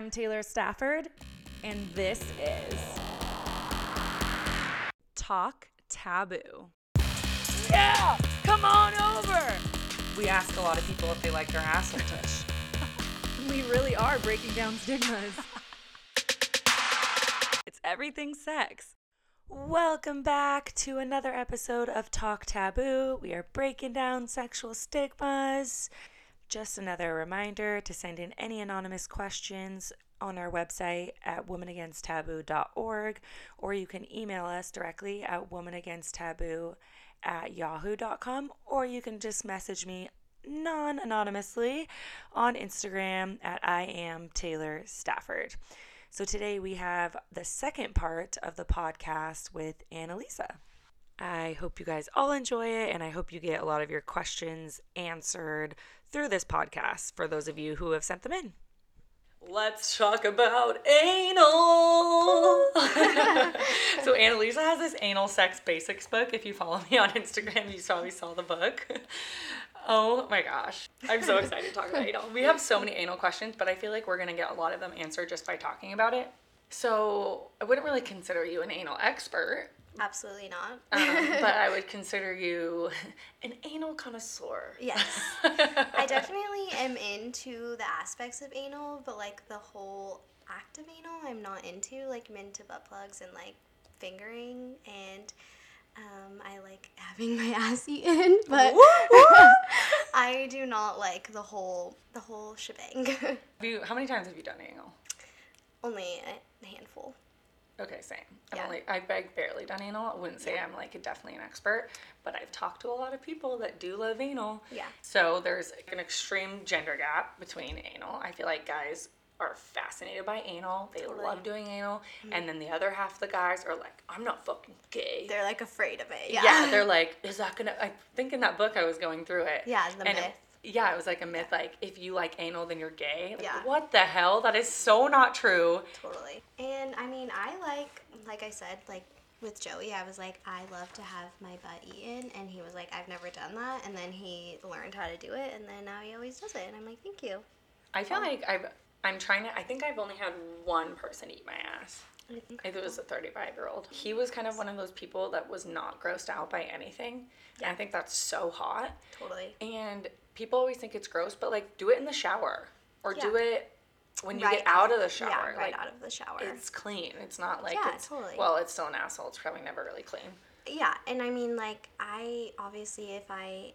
I'm Taylor Stafford, and this is Talk Taboo. Yeah, come on over. We ask a lot of people if they like their asshole tush. We really are breaking down stigmas. it's everything sex. Welcome back to another episode of Talk Taboo. We are breaking down sexual stigmas. Just another reminder to send in any anonymous questions on our website at womanagainsttaboo.org or you can email us directly at womanagainsttaboo at yahoo.com or you can just message me non anonymously on Instagram at I am Taylor Stafford. So today we have the second part of the podcast with Annalisa. I hope you guys all enjoy it and I hope you get a lot of your questions answered through this podcast for those of you who have sent them in. Let's talk about anal. so Annalisa has this anal sex basics book. If you follow me on Instagram, you probably saw the book. Oh my gosh. I'm so excited to talk about anal. We have so many anal questions, but I feel like we're going to get a lot of them answered just by talking about it. So I wouldn't really consider you an anal expert, Absolutely not. um, but I would consider you an anal connoisseur. yes. I definitely am into the aspects of anal, but like the whole act of anal, I'm not into. Like, I'm into butt plugs and like fingering, and um, I like having my ass eaten, but I do not like the whole the whole shebang. Have you, how many times have you done anal? Only a handful. Okay, same. Yeah. only I've barely done anal. I wouldn't say I'm like definitely an expert, but I've talked to a lot of people that do love anal. Yeah. So there's like, an extreme gender gap between anal. I feel like guys are fascinated by anal. They Totally. love doing anal, mm-hmm. and then the other half of the guys are like, I'm not fucking gay. They're like afraid of it. yeah. Yeah. they're like, is that gonna? I think in that book I was going through it. Yeah, the and it- myth. Yeah, it was like a myth. Like if you like anal, then you're gay. Like, Yeah. What the hell? That is so not true. Totally. And I mean, I like, like I said, like with Joey, I was like, I love to have my butt eaten. And he was like, I've never done that. And then he learned how to do it. And then now he always does it. And I'm like, thank you. I feel like I've I'm trying to I think I've only had one person eat my ass. I think it was a 35 year old. He was kind of one of those people that was not grossed out by anything. And I think that's so hot. totally. And people always think it's gross, but like do it in the shower or do it when you Right get out of the shower. Yeah, right like, out of the shower. It's clean. It's not like Yeah, it's totally. well, it's still an asshole. It's probably never really clean. Yeah, and I mean, like, I obviously, if I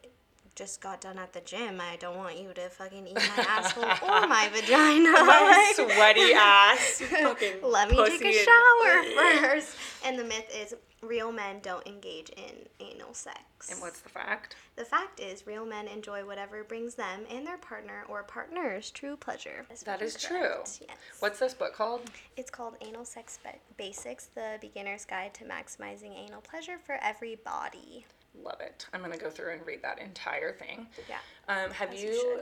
just got done at the gym, I don't want you to fucking eat my asshole or my vagina. My sweaty ass. Fucking Let me take a and- shower first. And the myth is real men don't engage in anal sex. And what's the fact? the fact is, real men enjoy whatever brings them and their partner or partners true pleasure. That is true. Yes. What's this book called? It's called Anal Sex Basics: The Beginner's Guide to Maximizing Anal Pleasure for Every Body. Love it. I'm gonna go through and read that entire thing. Yeah. Um, have you you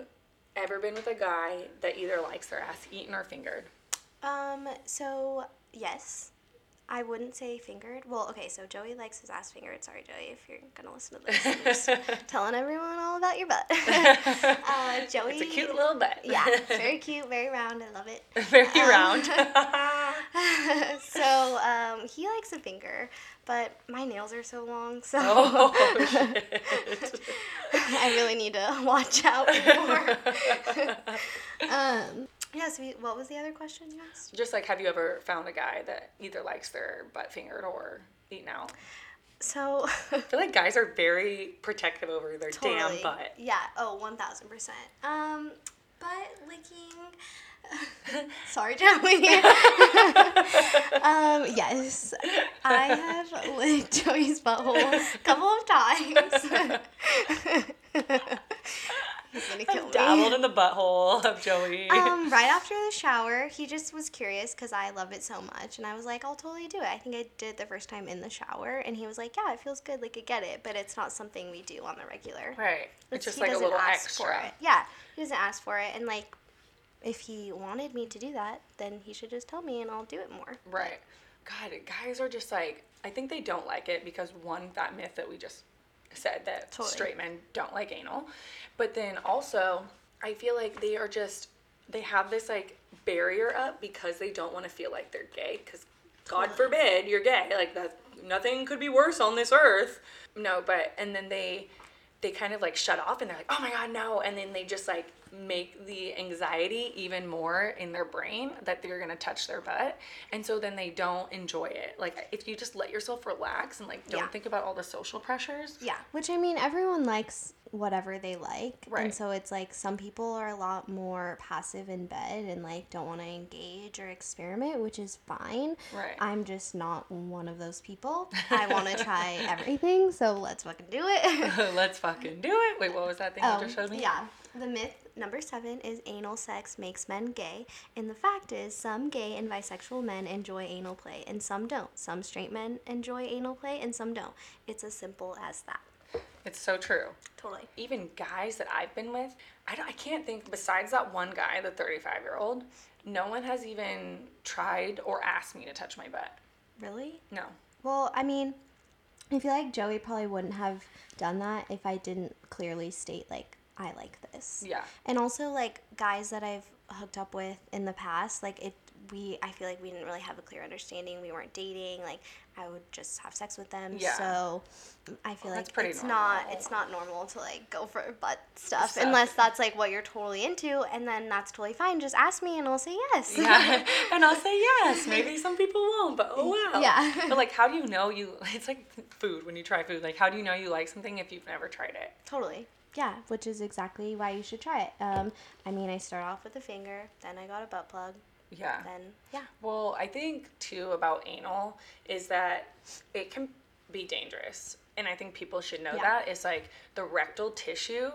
ever been with a guy that either likes their ass eaten or fingered? Um. So yes. I wouldn't say fingered. Well, okay, so Joey likes his ass fingered. Sorry, Joey, if you're gonna listen to this. I'm just telling everyone all about your butt. uh, Joey. It's a cute little butt. Yeah, very cute, very round. I love it. Very Um, round. so um, he likes a finger, but my nails are so long, so oh. I really need to watch out more. um, yeah. So we, what was the other question you asked? Just like, have you ever found a guy that either likes their butt fingered or eaten out? So I feel like guys are very protective over their damn butt. Yeah. Oh, one thousand percent. Um, butt licking. Sorry, Joey. um, yes, I have licked Joey's butthole a couple of times. He's gonna kill me. Dabbled in the butthole of Joey. Um, right after the shower, he just was curious because I love it so much, and I was like, "I'll totally do it." I think I did it the first time in the shower, and he was like, "Yeah, it feels good. Like I get it, but it's not something we do on the regular." right. It's just he like a little ask extra. for it. Yeah, he doesn't ask for it, and like, if he wanted me to do that, then he should just tell me, and I'll do it more. Right. God, guys are just like I think they don't like it because one that myth that we just said that Totally. straight men don't like anal, but then also I feel like they are just they have this like barrier up because they don't want to feel like they're gay because god forbid you're gay. Like that nothing could be worse on this earth. No but and then they they kind of like shut off and they're like oh my god no and then they just like make the anxiety even more in their brain that they're gonna touch their butt and so then they don't enjoy it like if you just let yourself relax and like don't Yeah. think about all the social pressures Yeah, which I mean, everyone likes whatever they like. Right. And so it's like some people are a lot more passive in bed and like don't want to engage or experiment, which is fine. Right. I'm just not one of those people. I want to try everything, so let's fucking do it. let's fucking do it wait what was that thing you just um, showed me Oh, Yeah. The myth number seven is anal sex makes men gay. And the fact is, some gay and bisexual men enjoy anal play, and some don't. Some straight men enjoy anal play, and some don't. It's as simple as that. It's so true Totally. even guys that I've been with, I, don't, I can't think, besides that one guy, the 35 year old, no one has even tried or asked me to touch my butt. Really? No. Well, I mean, I feel like Joey probably wouldn't have done that if I didn't clearly state, like, I like this. Yeah. And also, like, guys that I've hooked up with in the past, like, it, we, I feel like we didn't really have a clear understanding. We weren't dating. Like, I would just have sex with them. Yeah. So, I feel that's like it's not, normal. it's not normal to, like, go for butt stuff, Stuff. unless that's, like, what you're totally into. And then that's totally fine. Just ask me and I'll say yes. Yeah. and I'll say yes. Maybe some people won't, but oh well. Yeah. But like, how do you know you, it's like food when you try food. Like, how do you know you like something if you've never tried it? Totally. Yeah, which is exactly why you should try it. Um, I mean, I start off with a finger, then I got a butt plug, Yeah. then yeah, Well, I think too about anal is that it can be dangerous. And I think people should know Yeah. that. It's like the rectal tissue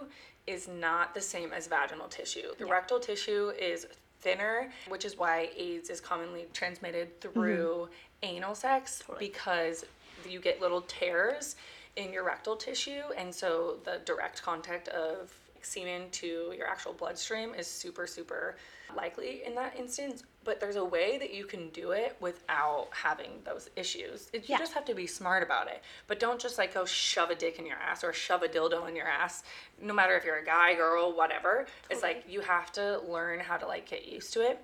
is not the same as vaginal tissue. The Yeah. rectal tissue is thinner, which is why AIDS is commonly transmitted through mm-hmm. anal sex because you get little tears in your rectal tissue and so the direct contact of semen to your actual bloodstream is super super likely in that instance but there's a way that you can do it without having those issues It- you Yeah. just have to be smart about it but don't just like go shove a dick in your ass or shove a dildo in your ass no matter if you're a guy girl whatever it's like you have to learn how to like get used to it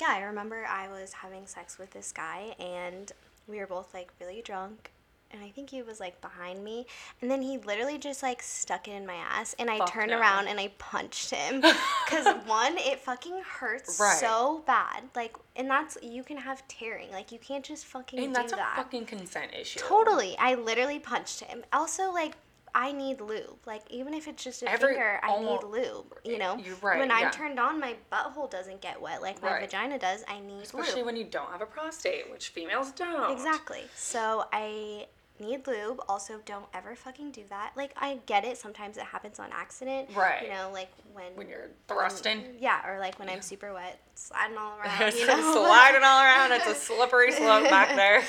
yeah. I remember I was having sex with this guy, and we were both like really drunk. And I think he was like behind me, and then he literally just like stuck it in my ass, and I Fuck turned no. around and I punched him, cause one, it fucking hurts Right. so bad, like, and that's you can have tearing, like you can't just fucking and that's a fucking consent issue Totally. I literally punched him. Also, like, I need lube. Like, even if it's just a Every- finger, I almo- need lube. You know? You're right, When I'm yeah. turned on, my butthole doesn't get wet like my Right. vagina does. I need especially lube. when you don't have a prostate which females don't Exactly. So I need lube. Also, don't ever fucking do that. Like, I get it. Sometimes it happens on accident. Right. You know, like when. when you're thrusting mm, Yeah, or like when I'm super wet, sliding all around. You know? sliding all around. It's a slippery slope back there.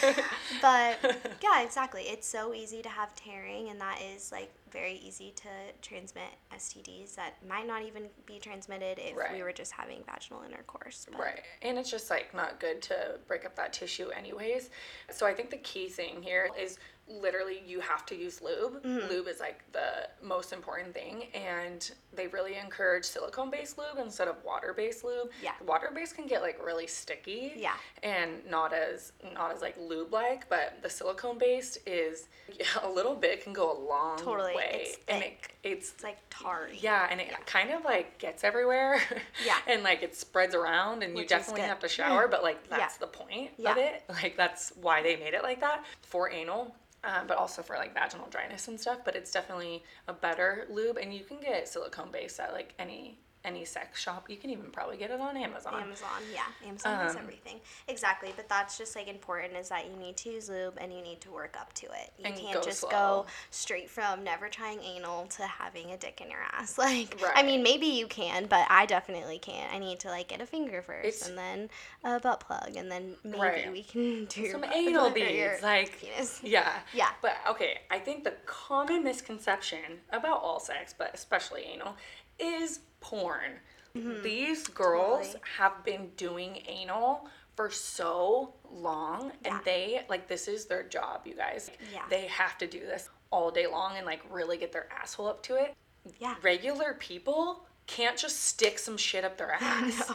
But yeah, exactly. It's so easy to have tearing, and that is like very easy to transmit STDs that might not even be transmitted if we were just having vaginal intercourse. But right. And it's just like not good to break up that tissue, anyways. So I think the key thing here is literally you have to use lube. Mm-hmm. Lube is like the most important thing. And they really encourage silicone based lube instead of water based lube. Yeah. Water based can get like really sticky. Yeah. And not as not as like lube like, but the silicone based is a little bit can go a long Totally. way. It's and it, it's it's like tarry. yeah, and it kind of like gets everywhere. Yeah. and like it spreads around, and you Which is definitely have to shower, but like Yeah. that's the point Yeah. of it. Like that's why they made it like that for anal. Um, but also for like vaginal dryness and stuff, but it's definitely a better lube, and you can get silicone based at like any any sex shop. You can even probably get it on Amazon. Amazon, yeah, Amazon has Um, everything. Exactly, but that's just like important is that you need to use lube and you need to work up to it. You can't go just slow. go straight from never trying anal to having a dick in your ass. Like, I mean, maybe you can, but I definitely can't. I need to like get a finger first It's- and then a butt plug, and then maybe Right. we can do Some anal beads, like penis. yeah, Yeah. But okay, I think the common misconception about all sex, but especially anal, is porn. Mm-hmm. These girls Totally. have been doing anal for so long, and they like this is their job, you guys. Yeah. They have to do this all day long and like really get their asshole up to it. Yeah. Regular people can't just stick some shit up their ass.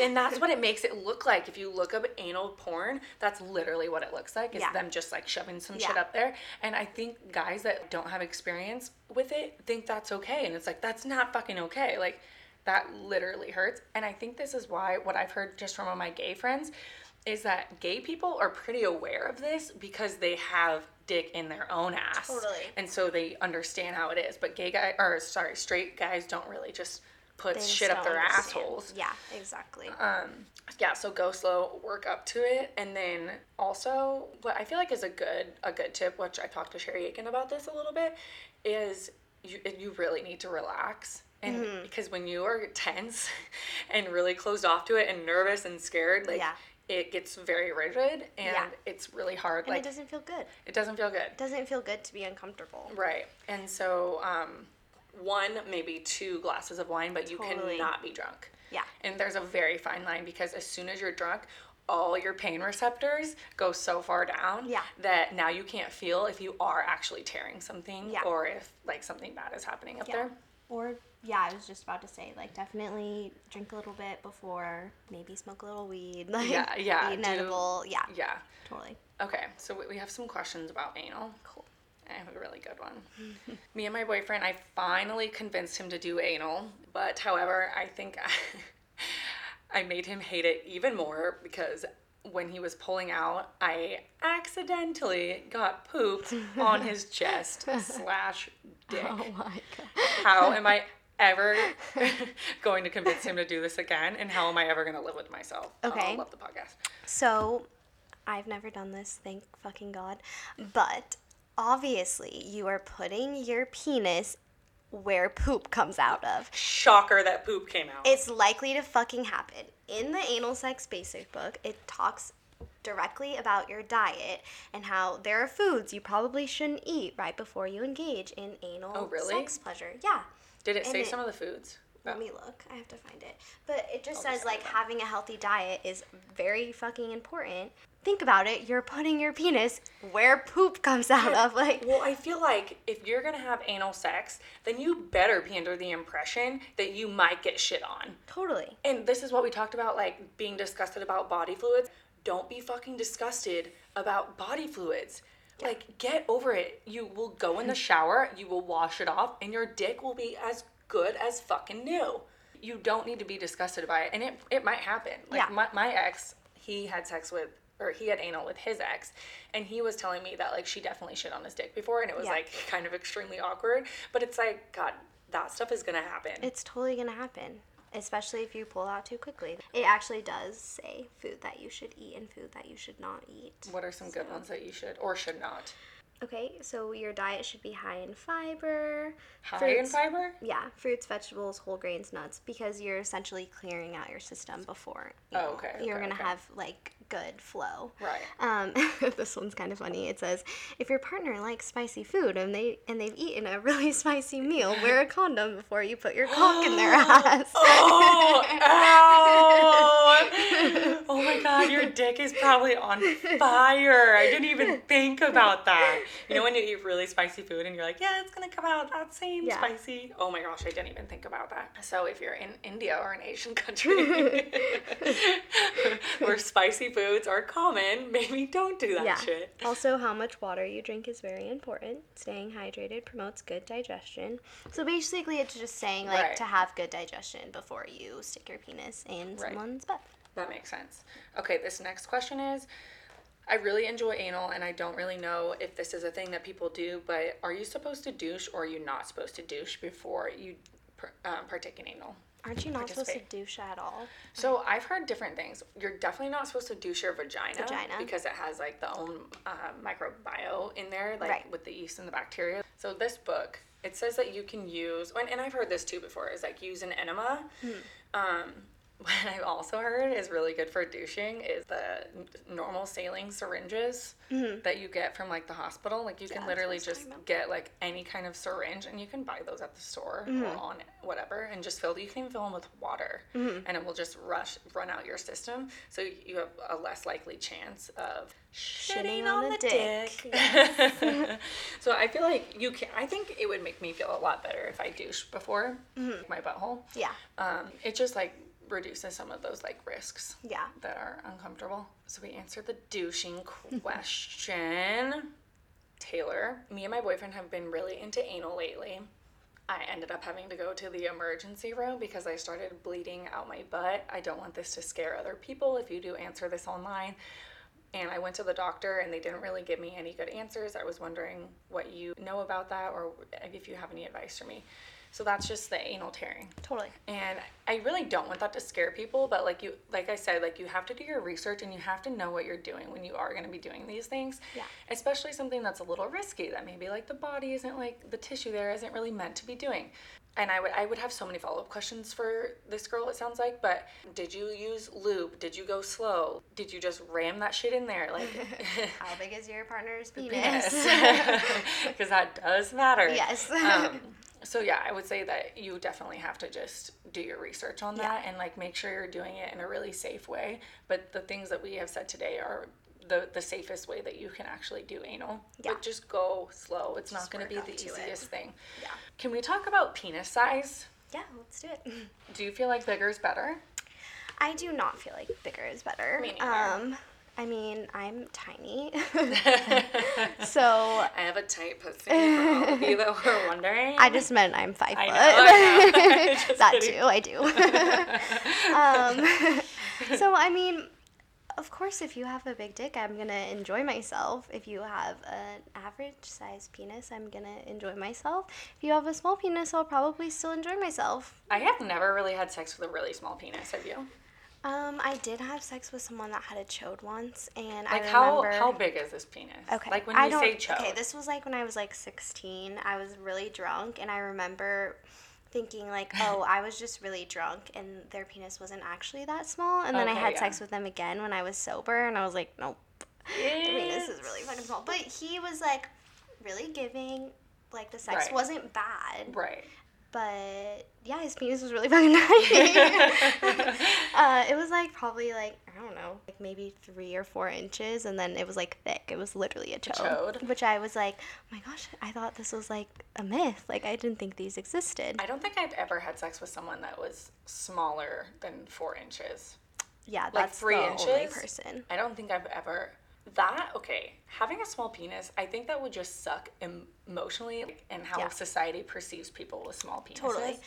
And that's what it makes it look like. If you look up anal porn, that's literally what it looks like. Is Yeah. them just like shoving some shit up there. And I think guys that don't have experience with it think that's okay. And it's like, that's not fucking okay. Like, that literally hurts. And I think this is why what I've heard just from all my gay friends is that gay people are pretty aware of this because they have dick in their own ass. Totally. And so they understand how it is. But gay guy or sorry, straight guys don't really just put They shit up their understand. assholes. Yeah, exactly. Um, yeah, so go slow, work up to it, and then also what I feel like is a good a good tip, which I talked to Sherry Aiken about this a little bit, is you you really need to relax. And Mm-hmm. because when you are tense and really closed off to it and nervous and scared, like Yeah. it gets very rigid and Yeah. it's really hard. and like it doesn't feel good. it doesn't feel good. It doesn't feel good to be uncomfortable. Right. And so, um, one, maybe two glasses of wine, but you Totally. cannot be drunk. Yeah. And there's a very fine line because as soon as you're drunk, all your pain receptors go so far down Yeah. that now you can't feel if you are actually tearing something Yeah. or if like something bad is happening up Yeah. there. Or yeah, I was just about to say like definitely drink a little bit before, maybe smoke a little weed, like Yeah, yeah, eat an do- edible. Yeah, Yeah. totally. Okay, so we- we have some questions about anal. Cool. I have a really good one. Me and my boyfriend, I finally convinced him to do anal, but however, I think I, I made him hate it even more because when he was pulling out, I accidentally got pooped on his chest slash dick. Oh my god. How am I ever going to convince him to do this again? And how am I ever going to live with myself? Oh, okay. I love the podcast. So, I've never done this, thank fucking God. But obviously, you are putting your penis where poop comes out of. Shocker that poop came out. It's likely to fucking happen. In the Anal Sex Basic book, it talks directly about your diet and how there are foods you probably shouldn't eat right before you engage in anal Oh, really? sex pleasure. Yeah. Did it and say it- some of the foods? Let Oh. me look. I have to find it. But it just I'll says like look it up. having a healthy diet is very fucking important. Think about it. You're putting your penis where poop comes out of. Like, Well, I feel like if you're gonna have anal sex, then you better be under the impression that you might get shit on. totally. And this is what we talked about, like being disgusted about body fluids. Don't be fucking disgusted about body fluids. Yeah. Like, get over it. You will go in the shower, you will wash it off, and your dick will be as good as fucking new. You don't need to be disgusted by it, and it, it might happen. Like, Yeah. my, my ex, he had sex with, or he had anal with his ex, and he was telling me that, like, she definitely shit on his dick before, and it was, Yeah. like, kind of extremely awkward. But it's like, God, that stuff is gonna happen. It's totally gonna happen. Especially if you pull out too quickly. It actually does say food that you should eat and food that you should not eat. what are some good ones that you should or should not? Okay, so your diet should be high in fiber. High in fiber? Yeah, fruits, vegetables, whole grains, nuts, because you're essentially clearing out your system before. you Oh, know, okay, You're okay, gonna okay. have like good flow. Right. Um, this one's kind of funny. It says, if your partner likes spicy food and they and they've eaten a really spicy meal, wear a condom before you put your cock in their ass. Oh, ow! oh my god, your dick is probably on fire. I didn't even think about that. You know when you eat really spicy food and you're like, yeah, it's gonna come out that same Yeah. spicy. Oh my gosh, I didn't even think about that. So if you're in India or an Asian country where spicy foods are common, maybe don't do that yeah. shit. Also, how much water you drink is very important. Staying hydrated promotes good digestion. So basically, it's just saying like Right. to have good digestion before you stick your penis in Right. someone's butt. That makes sense. Okay, this next question is I really enjoy anal and I don't really know if this is a thing that people do, but are you supposed to douche or are you not supposed to douche before you um, partake in anal? Aren't you not supposed to douche at all? So I've heard different things. You're definitely not supposed to douche your vagina, Vagina. because it has like the own uh, microbiome in there, like Right. with the yeast and the bacteria. So this book, it says that you can use, and, and I've heard this too before, is like use an enema. Hmm. Um, what I've also heard is really good for douching is the normal saline syringes that you get from like the hospital. Like you can Mm-hmm. Yeah, I literally just get like any kind of syringe and you can buy those at the store Mm-hmm. or on whatever and just fill. You can even fill them with water Mm-hmm. and it will just rush run out your system. So you have a less likely chance of shitting on on the the dick. dick. so I feel like you can. I think it would make me feel a lot better if I douche before my butthole. Yeah. Um, it just like reduces some of those like risks Yeah. that are uncomfortable. So we answered the douching question. Taylor, me and my boyfriend have been really into anal lately. I ended up having to go to the emergency room because I started bleeding out my butt. I don't want this to scare other people if you do answer this online. And I went to the doctor and they didn't really give me any good answers. I was wondering what you know about that or if you have any advice for me. So that's just the anal tearing. Totally. And I really don't want that to scare people, but like you like I said, like you have to do your research and you have to know what you're doing when you are going to be doing these things. Yeah. Especially something that's a little risky that maybe like the body isn't like the tissue there isn't really meant to be doing. And I would I would have so many follow-up questions for this girl it sounds like, but did you use lube? Did you go slow? Did you just ram that shit in there like How big is your partner's penis? Because that does matter. Yes. um, so yeah, I would say that you definitely have to just do your research on that and like make sure you're doing it in a really safe way. But the things that we have said today are the the safest way that you can actually do anal. Yeah. But just go slow. It's not going to be the it. easiest thing. Yeah. Can we talk about penis size? Yeah, let's do it. Do you feel like bigger is better? I do not feel like bigger is better. Me neither. Um, I mean, I'm tiny. so I have a tight pussy for all of you that were wondering. I just meant I'm five I foot. know, know. That kidding. too, I do. um, so I mean, of course, if you have a big dick, I'm gonna enjoy myself. If you have an average size penis, I'm gonna enjoy myself. If you have a small penis, I'll probably still enjoy myself. I have never really had sex with a really small penis. Have you? Um, I did have sex with someone that had a chode once, and Like I remember. how how big is this penis? Okay. Like when I you say chode. Okay, this was like when I was like 16. I was really drunk, and I remember thinking like, oh, I was just really drunk, and their penis wasn't actually that small. And then I had yeah. sex with them again when I was sober, and I was like, nope, the penis is really fucking small. But he was like really giving. Like the sex Right. wasn't bad, right. But yeah, his penis was really fucking tiny. uh, it was like probably like I don't know, like maybe three or four inches, and then it was like thick. It was literally a chode, chode? which I was like, oh my gosh, I thought this was like a myth. Like I didn't think these existed. I don't think I've ever had sex with someone that was smaller than four inches. yeah, like that's three the only inches? person. I don't think I've ever that okay. Having a small penis, I think that would just suck emotionally like, and how Yeah. society perceives people with small penises. Totally.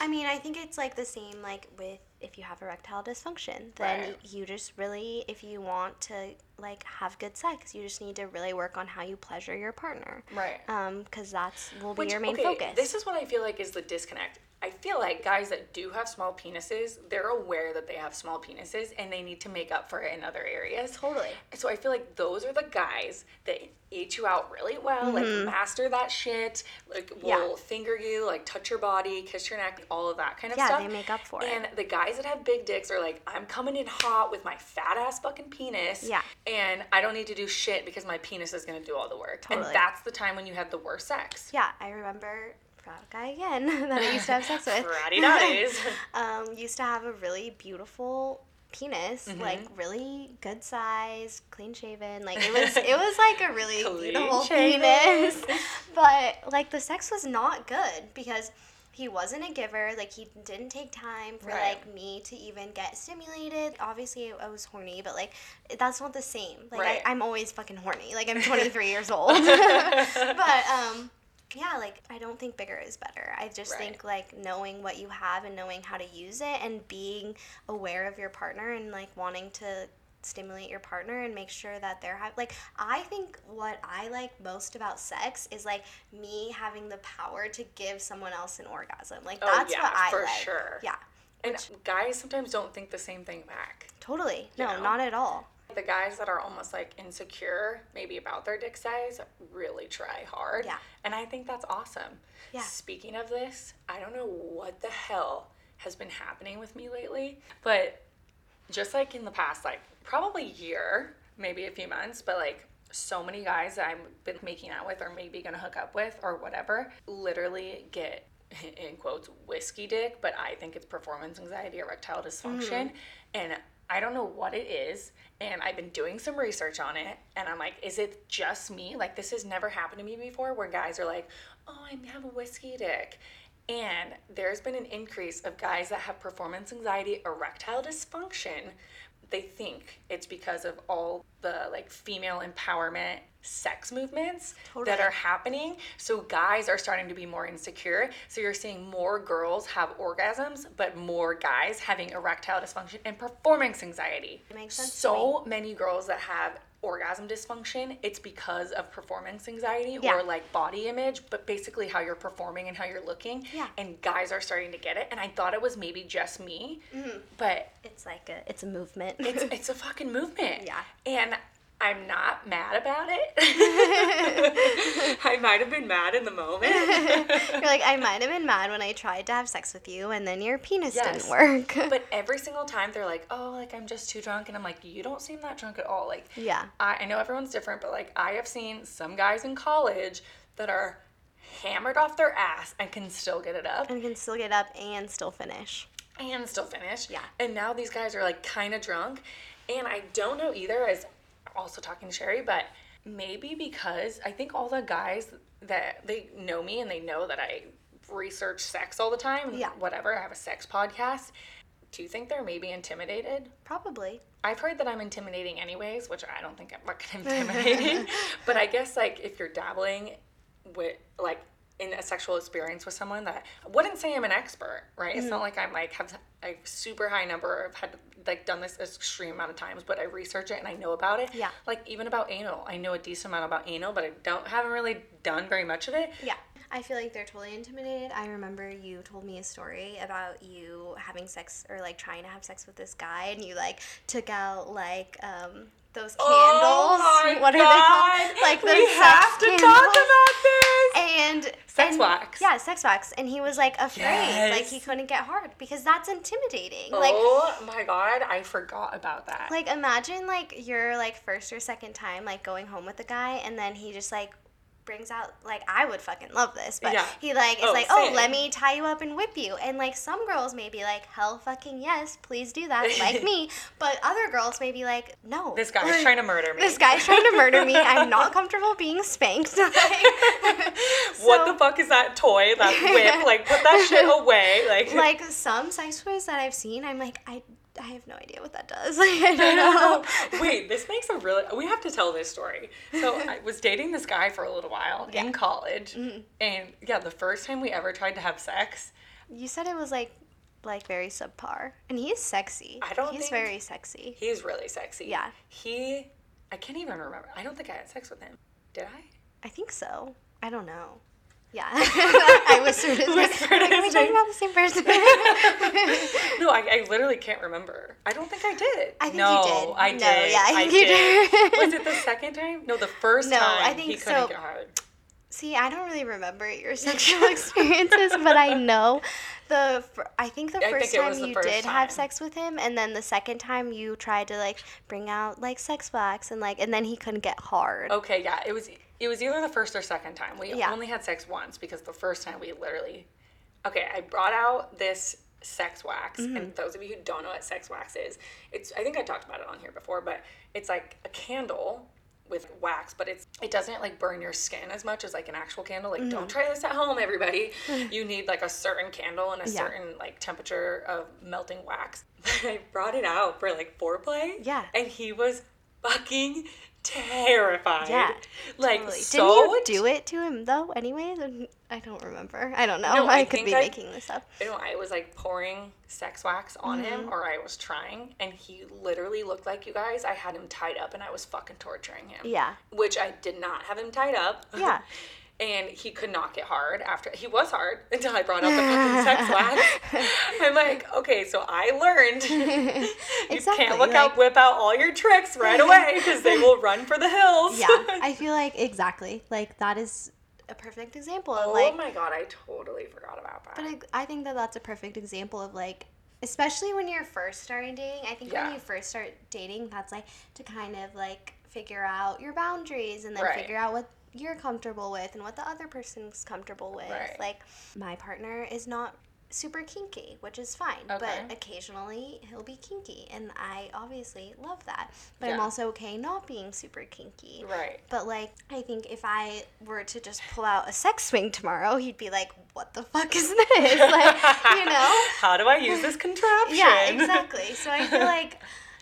I mean, I think it's like the same like with if you have erectile dysfunction, then Right. you just really if you want to like have good sex, you just need to really work on how you pleasure your partner. Right. Um, because that's will be Which, your main okay, focus. This is what I feel like is the disconnect. I feel like guys that do have small penises, they're aware that they have small penises and they need to make up for it in other areas. Totally. So I feel like those are the guys that eat you out really well, like master that shit, like Mm-hmm. Yeah. will finger you, like touch your body, kiss your neck, all of that kind of Yeah, stuff. they make up for it. And the guys that have big dicks are like, I'm coming in hot with my fat ass fucking penis. Yeah. And I don't need to do shit because my penis is gonna do all the work. Totally. And that's the time when you have the worst sex. Yeah, I remember guy again that I used to have sex with. Fratty daddies. um, used to have a really beautiful penis, Mm-hmm. like really good size, clean shaven. Like it was, it was like a really beautiful shaven. penis. But like the sex was not good because he wasn't a giver. Like he didn't take time for Right. like me to even get stimulated. Obviously, I was horny, but like that's not the same. Like Right. I, I'm always fucking horny. Like I'm 23 years old. but um yeah, like I don't think bigger is better. I just Right. think like knowing what you have and knowing how to use it and being aware of your partner and like wanting to stimulate your partner and make sure that they're ha- like I think what I like most about sex is like me having the power to give someone else an orgasm. Like Oh, that's yeah, what I for like. sure. Yeah. and guys sometimes don't think the same thing back. Totally. No, know? not at all. The guys that are almost like insecure, maybe about their dick size, really try hard. Yeah. And I think that's awesome. Yeah. Speaking of this, I don't know what the hell has been happening with me lately. But just like in the past, like probably year, maybe a few months, but like so many guys that I've been making out with or maybe gonna hook up with or whatever literally get in quotes whiskey dick, but I think it's performance anxiety, erectile dysfunction. Mm-hmm. And I don't know what it is. And I've been doing some research on it. And I'm like, is it just me? Like, this has never happened to me before where guys are like, oh, I have a whiskey dick. And there's been an increase of guys that have performance anxiety, erectile dysfunction. They think it's because of all the like female empowerment sex movements that are happening. So guys are starting to be more insecure. So you're seeing more girls have orgasms, but more guys having erectile dysfunction and performance anxiety. It makes sense So many girls that have orgasm dysfunction, it's because of performance anxiety Yeah. or like body image, but basically how you're performing and how you're looking. Yeah. And guys are starting to get it. And I thought it was maybe just me, Mm-hmm. but It's like a it's a movement. it's it's a fucking movement. Yeah. And I'm not mad about it. I might have been mad in the moment. You're like, I might have been mad when I tried to have sex with you and then your penis Yes. didn't work. but every single time they're like, "Oh, like I'm just too drunk," and I'm like, "You don't seem that drunk at all." Like, Yeah. I, I know everyone's different, but like I have seen some guys in college that are hammered off their ass and can still get it up and can still get up and still finish. and still finish. Yeah. And now these guys are like kind of drunk, and I don't know either. As also talking to Sherry, but maybe because I think all the guys that they know me and they know that I research sex all the time. Yeah. Whatever. I have a sex podcast. Do you think they're maybe intimidated? Probably. I've heard that I'm intimidating anyways, which I don't think I'm fucking intimidating. but I guess like if you're dabbling with like in a sexual experience with someone that I wouldn't say I'm an expert, right? It's not like I'm like have a super high number of had like done this extreme amount of times, but I research it and I know about it. Yeah. Like even about anal, I know a decent amount about anal, but I don't haven't really done very much of it. Yeah. I feel like they're totally intimidated. I remember you told me a story about you having sex or like trying to have sex with this guy and you like took out like um those candles. Oh what are they called? Like we have to candles. talk about this. And Sex and- wax. Yeah, sex wax. And he was like afraid, like he couldn't get hard because that's intimidating. Like oh my god, I forgot about that. like imagine like your like first or second time like going home with a guy and then he just like brings out like I would fucking love this, but Yeah. he like is Oh, like, oh, let me tie you up and whip you, and like some girls may be like, hell fucking yes, please do that, like me, but other girls may be like, no, this guy's Like, trying to murder me. This guy's trying to murder me. I'm not comfortable being spanked. Like, what the fuck is that toy? That whip? Like put that shit away. Like, like some sex toys that I've seen, I'm like, I I have no idea what that does. Like I don't know. Wait, this makes a really. We have to tell this story. So I was dating this guy for a little while in college, Mm-hmm. and yeah, the first time we ever tried to have sex, You said it was like like very subpar, and he is sexy. I don't He's very sexy. he's really sexy. Yeah. He, I can't even remember. I don't think I had sex with him. Did I? I think so. I don't know. Yeah, I whispered his name. Whispered Like, are we talking about the same person? No, I, I literally can't remember. I don't think I did. I think you did. I No, did. yeah, I think you did. did. Was it the second time? No, the first No, time. I think he couldn't so. get hard. See, I don't really remember your sexual experiences, but I know the. I think the first think time the you first did have sex with him, and then the second time you tried to like bring out like sex wax and like, and then he couldn't get hard. Okay, yeah, it was it was either the first or second time. We Yeah. only had sex once because the first time we literally Okay, I brought out this sex wax Mm-hmm. and those of you who don't know what sex wax is, it's I think I talked about it on here before, but it's like a candle with wax, but it's it doesn't like burn your skin as much as like an actual candle. Like Mm-hmm. don't try this at home, everybody. you need like a certain candle and a Yeah. certain like temperature of melting wax. I brought it out for like foreplay. Yeah. And he was fucking terrified. Yeah, Like Totally. so Didn't you do it to him though? Anyways, I don't remember. I don't know. No, I, I could be I- making this up. you know, I was like pouring sex wax on him, Mm-hmm. or I was trying, and he literally looked like you guys. I had him tied up, and I was fucking torturing him. Yeah. Which I did not have him tied up. Yeah. and he could not get hard after he was hard until I brought out the fucking sex wax. I'm like, okay, so I learned you Exactly, can't look like- out, whip out all your tricks right away because they will run for the hills. yeah i feel like exactly like that is a perfect example of Oh like my god, I totally forgot about that. But I, I think that that's a perfect example of like, especially when you're first starting dating. I think Yeah. when you first start dating, that's like to kind of like figure out your boundaries and then Right. figure out what you're comfortable with and what the other person's comfortable with. Right. Like, my partner is not super kinky, which is fine, Okay. but occasionally he'll be kinky, and I obviously love that. But I'm also okay not being super kinky. right. But like, I think if I were to just pull out a sex swing tomorrow, he'd be like, "What the fuck is this?" Like, you know? How do I use this contraption? Yeah, exactly. So I feel like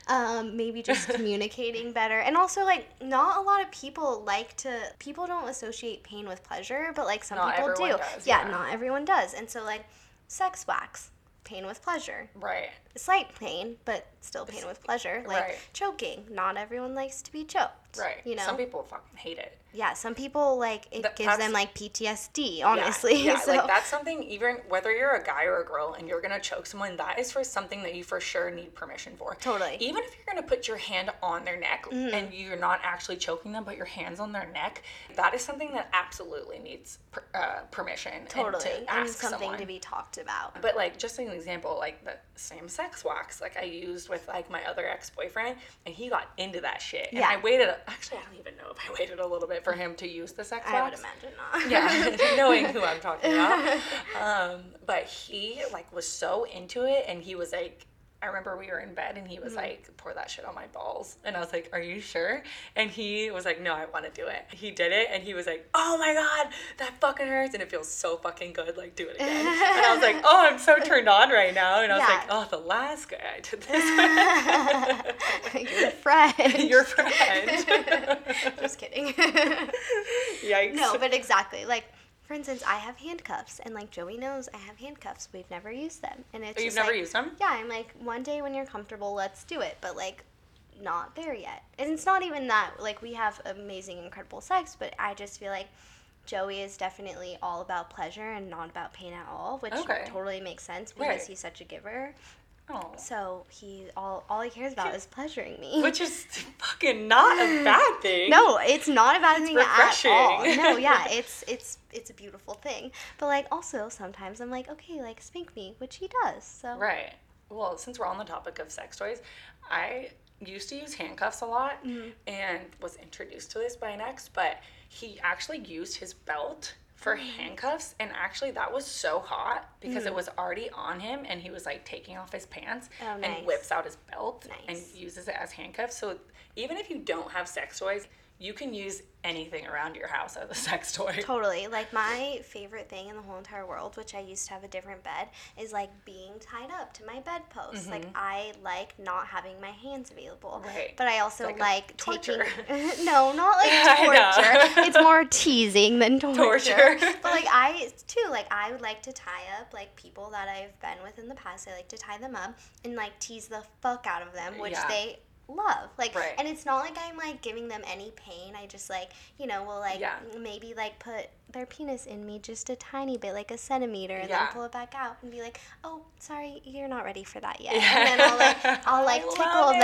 um, maybe just communicating better, and also like, not a lot of people like to. People don't associate pain with pleasure, but like some Not people do. does, yeah, yeah. not everyone does, and so like, sex wax, pain with pleasure. right. Slight pain, but still pain with pleasure. Like right. choking. Not everyone likes to be choked. Right. You know. Some people fucking hate it. Yeah, some people like it Th- gives them like PTSD, honestly. Yeah, yeah so like that's something even whether you're a guy or a girl and you're gonna choke someone, that is for something that you for sure need permission for. Totally. Even if you're gonna put your hand on their neck and you're not actually choking them, but your hands on their neck, that is something that absolutely needs per, uh, permission. and totally, to and ask something someone. to be talked about. But like just an example, like the same sex wax, like I used with like my other ex boyfriend, and he got into that shit. And Yeah. I waited. Actually, I don't even know if I waited a little bit for him to use the sex wax. I would imagine not. Yeah, knowing who I'm talking about. Um, but he like was so into it, and he was like. I remember we were in bed and he was Mm-hmm. like, pour that shit on my balls. And I was like, Are you sure? And he was like, No, I want to do it. He did it and he was like, Oh my God, that fucking hurts. And it feels so fucking good. Like, do it again. and I was like, Oh, I'm so turned on right now. And I was Yeah. like, Oh, the last guy I did this with. Your friend. Your friend. Just kidding. Yikes. no, but exactly. Like, for instance, I have handcuffs, and like Joey knows I have handcuffs. We've never used them, and it's Oh, you've never like, used them? Yeah, I'm like, one day when you're comfortable, let's do it. But like, not there yet. And it's not even that. Like, we have amazing, incredible sex, but I just feel like Joey is definitely all about pleasure and not about pain at all, which Okay. totally makes sense because Right. he's such a giver. Oh. So he all all he cares about is pleasuring me. Which is fucking not a bad thing. no, it's not a bad thing refreshing. at all. No, yeah, it's it's it's a beautiful thing. But like also sometimes I'm like, okay, like spank me, which he does. So Right. Well, since we're on the topic of sex toys, I used to use handcuffs a lot Mm-hmm. and was introduced to this by an ex, but he actually used his belt for Mm-hmm. handcuffs and actually that was so hot because it was already on him and he was like taking off his pants Oh, nice. and whips out his belt and uses it as handcuffs. So even if you don't have sex toys, you can use anything around your house as a sex toy. Totally. Like my favorite thing in the whole entire world, which I used to have a different bed, is like being tied up to my bedpost. Like I like not having my hands available. Mm-hmm. Right. But I also Like like, torture. taking No, not like torture. it's more teasing than torture. Torture. but like I too, like I would like to tie up like people that I've been with in the past. I like to tie them up and like tease the fuck out of them, which Yeah. they love. Like Right. and it's not like I'm like giving them any pain. I just like, you know, will like Yeah. maybe like put their penis in me just a tiny bit, like a centimeter, and Yeah. then pull it back out and be like, "Oh, sorry, you're not ready for that yet." Yeah. And then I'll like I'll like tickle them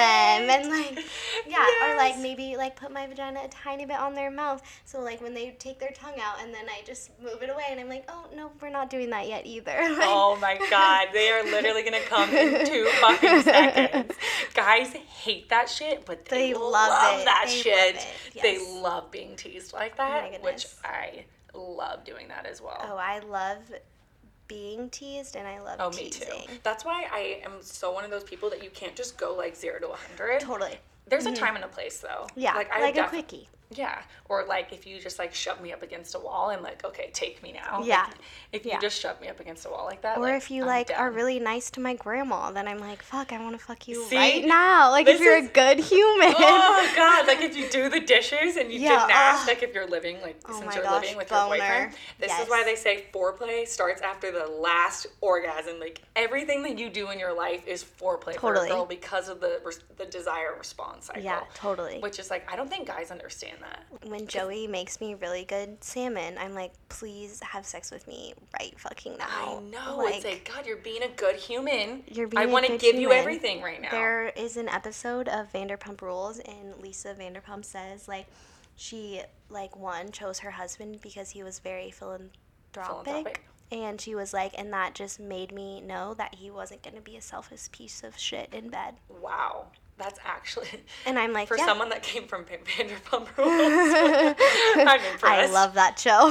and like yeah, or like maybe like put my vagina a tiny bit on their mouth. So like when they take their tongue out and then I just move it away and I'm like, "Oh, no, we're not doing that yet either." Like, Oh my god, they are literally gonna come in two fucking seconds. Guys hate that shit, but they, They love, love it. that They shit. love They yes. Oh love being teased like oh my that, which. I love doing that as well. Oh, I love being teased and I love Oh, me teasing. too. That's why I am so one of those people that you can't just go like zero to a hundred. Totally. There's a mm-hmm. time and a place though. Yeah, like, I like a quickie. Yeah, or like if you just like shove me up against a wall, I'm like, okay, take me now. Like, Yeah. if you Yeah. just shove me up against a wall like that, Or like, if you I'm like are really nice to my grandma, then I'm like, fuck, I want to fuck you See? right now. Like if you're is- a good human. oh god like if you do the dishes and you Yeah, ask like if you're living like Oh since you're gosh, living with boner. your boyfriend this is why they say foreplay starts after the last orgasm like everything that you do in your life is foreplay for a girl because of the the desire response cycle yeah, totally. which is like i don't think guys understand that when Joey makes me really good salmon, I'm like, please have sex with me right fucking now. i know it's like god you're being a good human You're i being I want to give you everything right now There is an episode of Vanderpump Rules, and Lisa Vanderpump says, like, she like one chose her husband because he was very philanthropic. Philanthropic. And she was like, and that just made me know that he wasn't going to be a selfish piece of shit in bed. Wow. That's actually And I'm like, for yeah. someone that came from Van- Vanderpump Rules. I'm impressed. I love that show.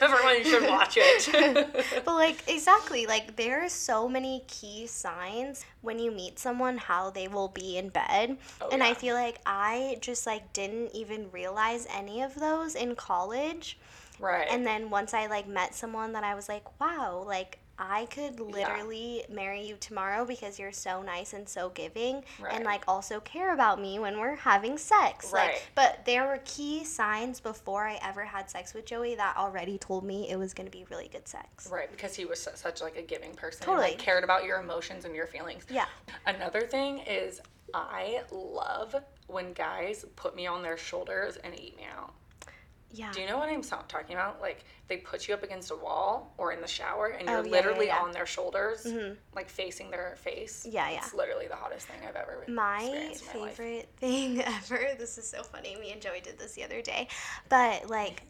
Everyone should watch it. but like exactly, like there are so many key signs when you meet someone how they will be in bed. Oh, and I feel like I just like didn't even realize any of those in college. right. And then once I like met someone that I was like, wow, like I could literally marry you tomorrow because you're so nice and so giving Right. and like also care about me when we're having sex. Right. Like but there were key signs before I ever had sex with Joey that already told me it was going to be really good sex. Right, because he was su- such like a giving person. and, Totally. like, cared about your emotions and your feelings. Yeah. Another thing is I love when guys put me on their shoulders and eat me out. Yeah. Do you know what I'm talking about? Like they put you up against a wall or in the shower and you're Oh, yeah, yeah, literally yeah. on their shoulders, mm-hmm. like facing their face. Yeah, yeah. It's literally the hottest thing I've ever my my life. favorite thing ever. This is so funny. Me and Joey did this the other day. But like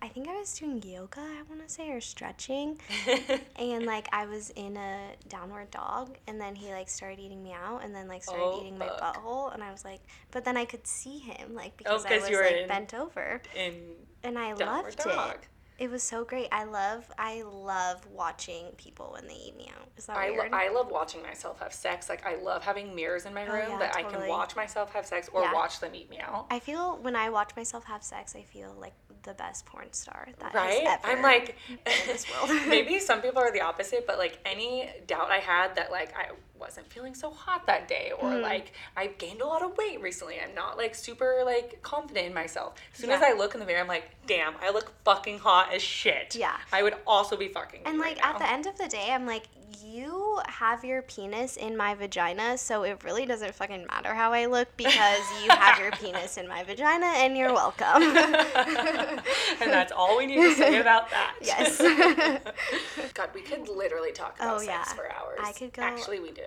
I think I was doing yoga, I want to say, or stretching. and like I was in a downward dog and then he like started eating me out and then like started Oh, eating my butthole and I was like but then I could see him like because oh, I was you were like in- bent over in and I loved dog. it. It was so great. I love I love watching people when they eat me out. Is that I, lo- weird? I love watching myself have sex. Like I love having mirrors in my Oh, room yeah, that I can watch myself have sex or Yeah. watch them eat me out. I feel when I watch myself have sex, I feel like the best porn star that right? ever. I'm like, this world. maybe some people are the opposite, but like any doubt I had that like I wasn't feeling so hot that day, or Mm-hmm. like I gained a lot of weight recently, I'm not like super like confident in myself. As soon as I look in the mirror, I'm like, damn, I look fucking hot as shit. Yeah. I would also be fucking. and like right at now. the end of the day, I'm like, you have your penis in my vagina, so it really doesn't fucking matter how I look because you have your penis in my vagina, and you're welcome. and that's all we need to say about that. Yes. God, we could literally talk about Oh, sex yeah. for hours. I could go- Actually, we do.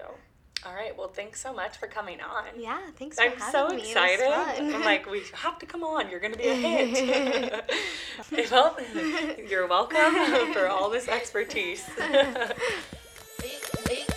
All right. Well, thanks so much for coming on. yeah, thanks for I'm having so me. It was excited. I'm like, we have to come on. You're going to be a hit. well, you're welcome for all this expertise. Big, big